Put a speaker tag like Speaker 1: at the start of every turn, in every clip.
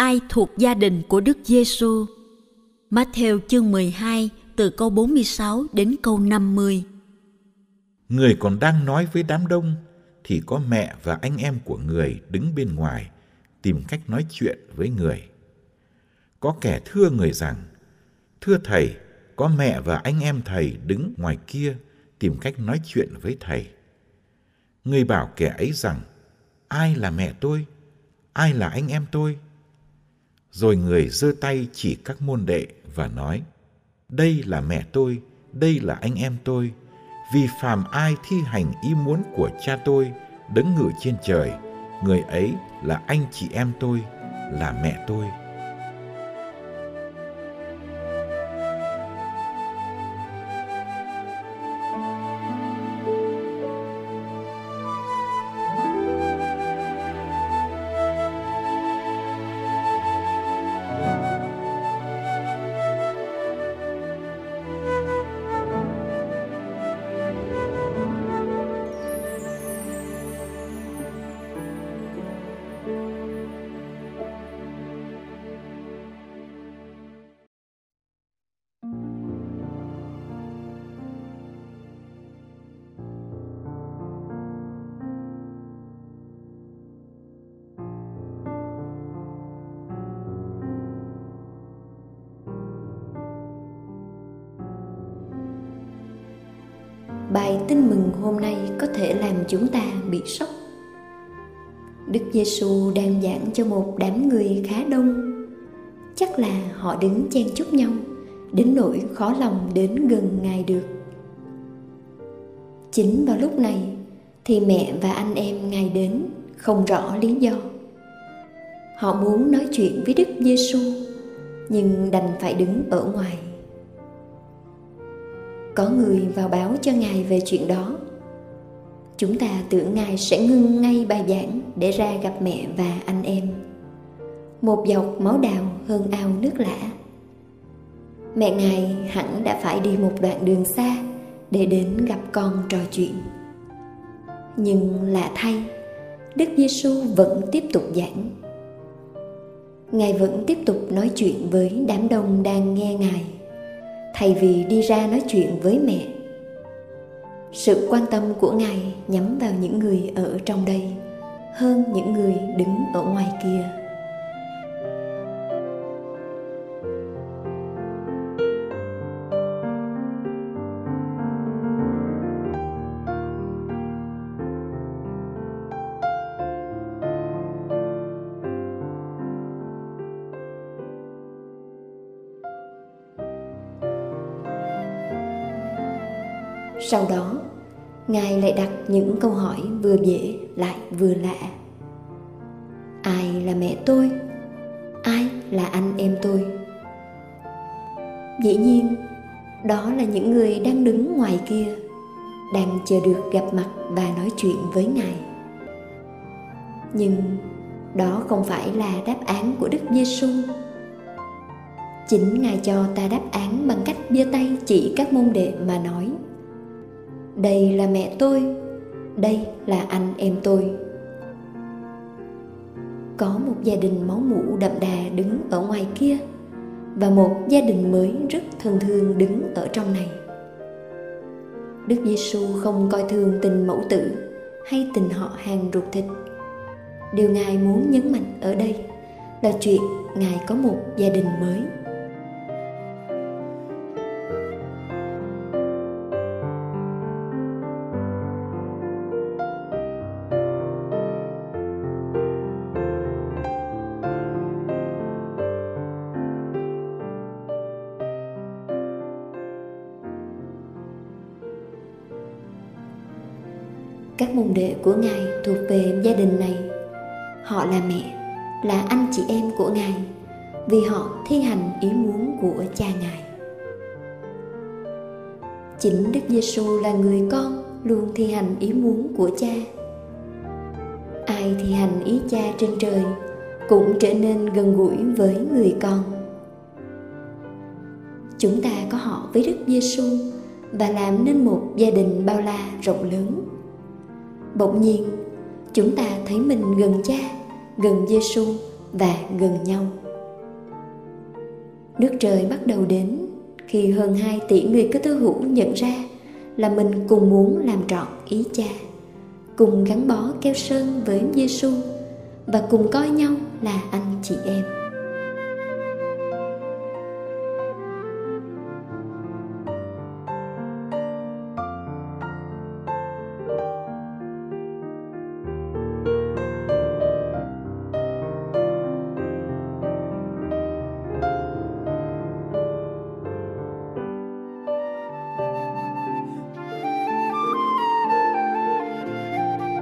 Speaker 1: Ai thuộc gia đình của Đức Giêsu. Matthew chương 12 từ câu 46 đến câu 50.
Speaker 2: Người còn đang nói với đám đông thì có mẹ và anh em của người đứng bên ngoài tìm cách nói chuyện với người. Có kẻ thưa người rằng: "Thưa thầy, có mẹ và anh em thầy đứng ngoài kia tìm cách nói chuyện với thầy." Người bảo kẻ ấy rằng: "Ai là mẹ tôi? Ai là anh em tôi?" Rồi người giơ tay chỉ các môn đệ và nói, Đây là mẹ tôi, đây là anh em tôi, vì phàm ai thi hành ý muốn của cha tôi, đứng ngự trên trời, người ấy là anh chị em tôi, là mẹ tôi.
Speaker 3: Tin mừng hôm nay có thể làm chúng ta bị sốc. Đức Giêsu đang giảng cho một đám người khá đông. Chắc là họ đứng chen chúc nhau, đến nỗi khó lòng đến gần Ngài được. Chính vào lúc này, thì mẹ và anh em Ngài đến, không rõ lý do. Họ muốn nói chuyện với Đức Giêsu nhưng đành phải đứng ở ngoài có người vào báo cho ngài về chuyện đó. Chúng ta tưởng ngài sẽ ngưng ngay bài giảng để ra gặp mẹ và anh em. Một dọc máu đào hơn ao nước lã. Mẹ ngài hẳn đã phải đi một đoạn đường xa để đến gặp con trò chuyện. Nhưng lạ thay, đức giêsu vẫn tiếp tục giảng. Ngài vẫn tiếp tục nói chuyện với đám đông đang nghe ngài thay vì đi ra nói chuyện với mẹ. Sự quan tâm của ngài nhắm vào những người ở trong đây hơn những người đứng ở ngoài kia. Sau đó, ngài lại đặt những câu hỏi vừa dễ lại vừa lạ. Ai là mẹ tôi? Ai là anh em tôi? Dĩ nhiên, đó là những người đang đứng ngoài kia, đang chờ được gặp mặt và nói chuyện với ngài. Nhưng đó không phải là đáp án của đức giêsu chính ngài cho ta đáp án bằng cách giơ tay chỉ các môn đệ mà nói đây là mẹ tôi, đây là anh em tôi. Có một gia đình máu mủ đậm đà đứng ở ngoài kia, và một gia đình mới rất thân thương đứng ở trong này. Đức giêsu không coi thường tình mẫu tử hay tình họ hàng ruột thịt. Điều ngài muốn nhấn mạnh ở đây là chuyện ngài có một gia đình mới. Các môn đệ của ngài thuộc về gia đình này. Họ là mẹ, là anh chị em của ngài, vì họ thi hành ý muốn của cha ngài. Chính đức giêsu là người con luôn thi hành ý muốn của cha. Ai thi hành ý cha trên trời cũng trở nên gần gũi với người con. Chúng ta có họ với đức giêsu và làm nên một gia đình bao la rộng lớn bỗng nhiên, chúng ta thấy mình gần cha, gần giêsu và gần nhau. Nước trời bắt đầu đến khi hơn 2 tỷ người cơ tư hữu nhận ra là mình cùng muốn làm trọn ý cha, cùng gắn bó keo sơn với giêsu và cùng coi nhau là anh chị em.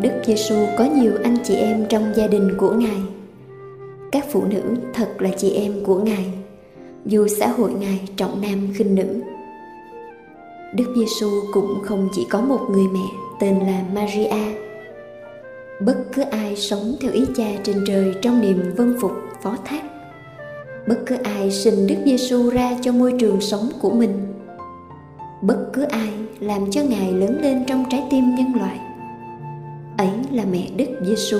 Speaker 3: Đức Giêsu có nhiều anh chị em trong gia đình của Ngài. Các phụ nữ thật là chị em của Ngài, dù xã hội Ngài trọng nam khinh nữ. Đức Giêsu cũng không chỉ có một người mẹ tên là Maria. Bất cứ ai sống theo ý cha trên trời trong niềm vân phục phó thác. Bất cứ ai sinh Đức Giêsu ra cho môi trường sống của mình. Bất cứ ai làm cho Ngài lớn lên trong trái tim nhân loại ấy là mẹ Đức Giêsu.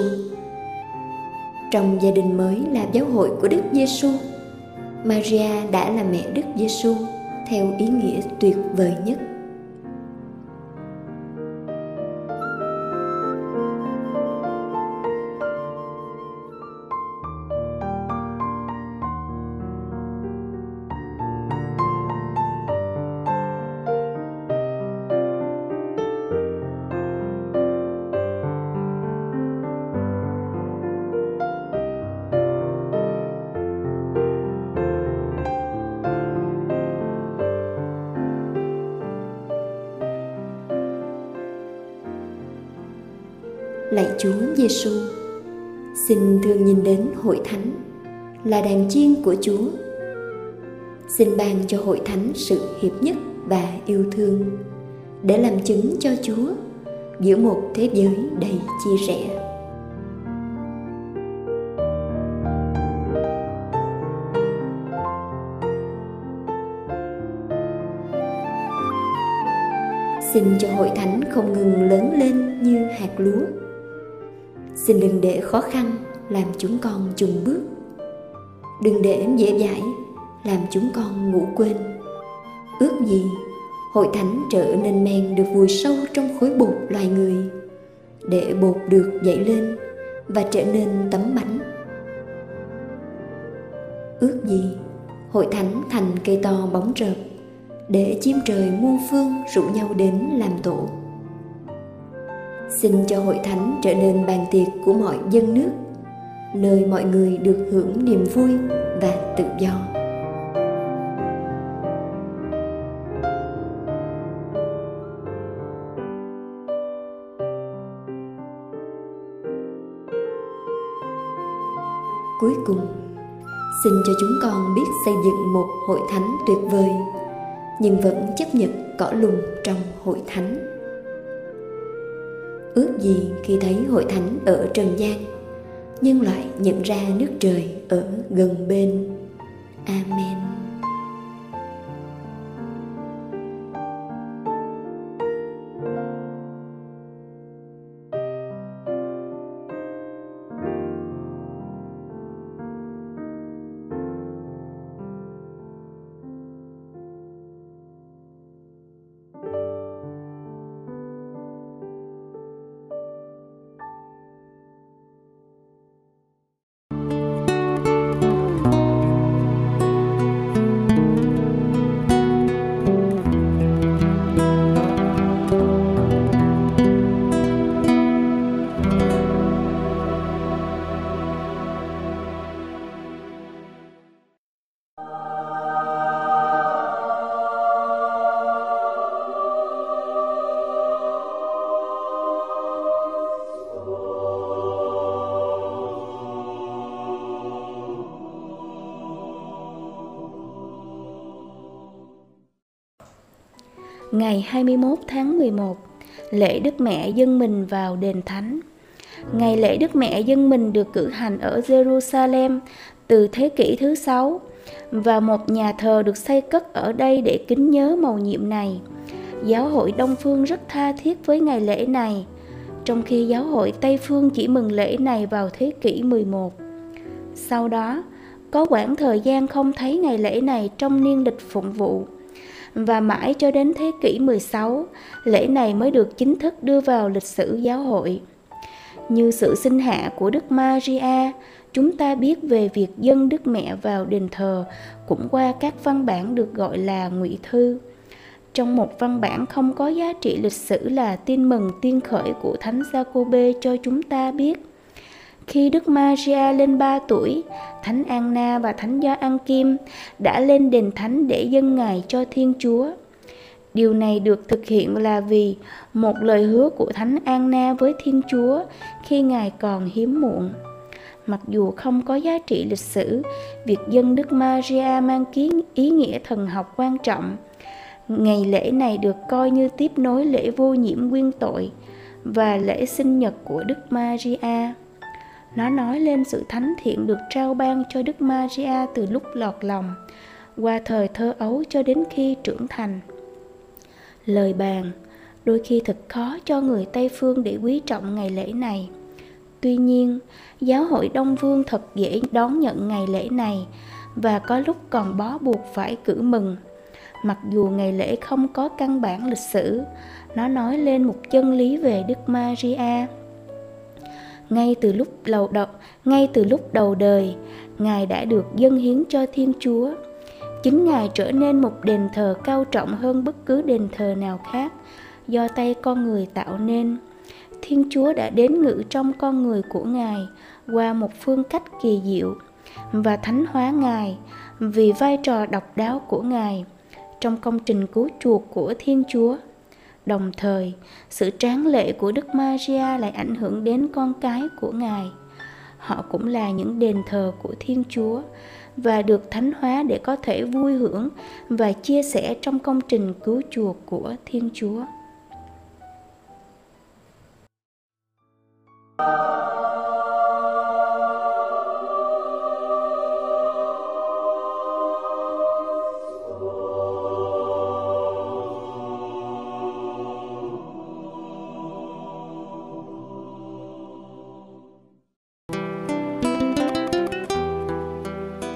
Speaker 3: Trong gia đình mới là giáo hội của Đức Giêsu, Maria đã là mẹ Đức Giêsu theo ý nghĩa tuyệt vời nhất. Chúa Giêsu. Xin thường nhìn đến hội thánh là đàn chiên của Chúa. Xin ban cho hội thánh sự hiệp nhất và yêu thương, để làm chứng cho Chúa giữa một thế giới đầy chia rẽ. xin cho hội thánh không ngừng lớn lên như hạt lúa xin đừng để khó khăn làm chúng con chùng bước. Đừng để dễ dãi làm chúng con ngủ quên. Ước gì hội thánh trở nên men được vùi sâu trong khối bột loài người, để bột được dậy lên và trở nên tấm bánh ước gì hội thánh thành cây to bóng rợp, để chim trời muôn phương rủ nhau đến làm tổ xin cho hội thánh trở nên bàn tiệc của mọi dân nước, nơi mọi người được hưởng niềm vui và tự do. Cuối cùng, xin cho chúng con biết xây dựng một hội thánh tuyệt vời, nhưng vẫn chấp nhận cỏ lùng trong hội thánh gì khi thấy hội thánh ở trần gian nhân loại nhận ra nước trời ở gần bên. Amen.
Speaker 4: Ngày 21 tháng 11, lễ Đức Mẹ dâng mình vào đền thánh. Ngày lễ Đức Mẹ dâng mình được cử hành ở Jerusalem từ thế kỷ thứ sáu và một nhà thờ được xây cất ở đây để kính nhớ mầu nhiệm này. Giáo hội Đông Phương rất tha thiết với ngày lễ này, trong khi giáo hội Tây Phương chỉ mừng lễ này vào thế kỷ 11. Sau đó, có quãng thời gian không thấy ngày lễ này trong niên lịch phụng vụ. Và mãi cho đến thế kỷ 16, lễ này mới được chính thức đưa vào lịch sử giáo hội. Như sự sinh hạ của Đức Maria, chúng ta biết về việc dân Đức Mẹ vào đền thờ cũng qua các văn bản được gọi là ngụy thư. Trong một văn bản không có giá trị lịch sử là tin mừng tiên khởi của Thánh Giacôbê cho chúng ta biết – khi Đức Maria lên 3 tuổi, Thánh Anna và Thánh Gioan Kim đã lên đền thánh để dâng ngài cho Thiên Chúa. Điều này được thực hiện là vì một lời hứa của Thánh Anna với Thiên Chúa khi ngài còn hiếm muộn. Mặc dù không có giá trị lịch sử, việc dân Đức Maria mang kiến ý nghĩa thần học quan trọng. Ngày lễ này được coi như tiếp nối lễ vô nhiễm nguyên tội và lễ sinh nhật của Đức Maria. Nó nói lên sự thánh thiện được trao ban cho Đức Maria từ lúc lọt lòng, qua thời thơ ấu cho đến khi trưởng thành. Lời bàn đôi khi thật khó cho người Tây Phương để quý trọng ngày lễ này. Tuy nhiên, giáo hội Đông Vương thật dễ đón nhận ngày lễ này và có lúc còn bó buộc phải cử mừng. Mặc dù ngày lễ không có căn bản lịch sử, nó nói lên một chân lý về Đức Maria ngay từ lúc đầu đọc, ngay từ lúc đầu đời ngài đã được dâng hiến cho thiên chúa. Chính ngài trở nên một đền thờ cao trọng hơn bất cứ đền thờ nào khác do tay con người tạo nên. Thiên chúa đã đến ngự trong con người của ngài qua một phương cách kỳ diệu và thánh hóa ngài vì vai trò độc đáo của ngài trong công trình cứu chuộc của thiên chúa. Đồng thời, sự tráng lệ của Đức Maria lại ảnh hưởng đến con cái của Ngài. Họ cũng là những đền thờ của Thiên Chúa và được thánh hóa để có thể vui hưởng và chia sẻ trong công trình cứu chuộc của Thiên Chúa.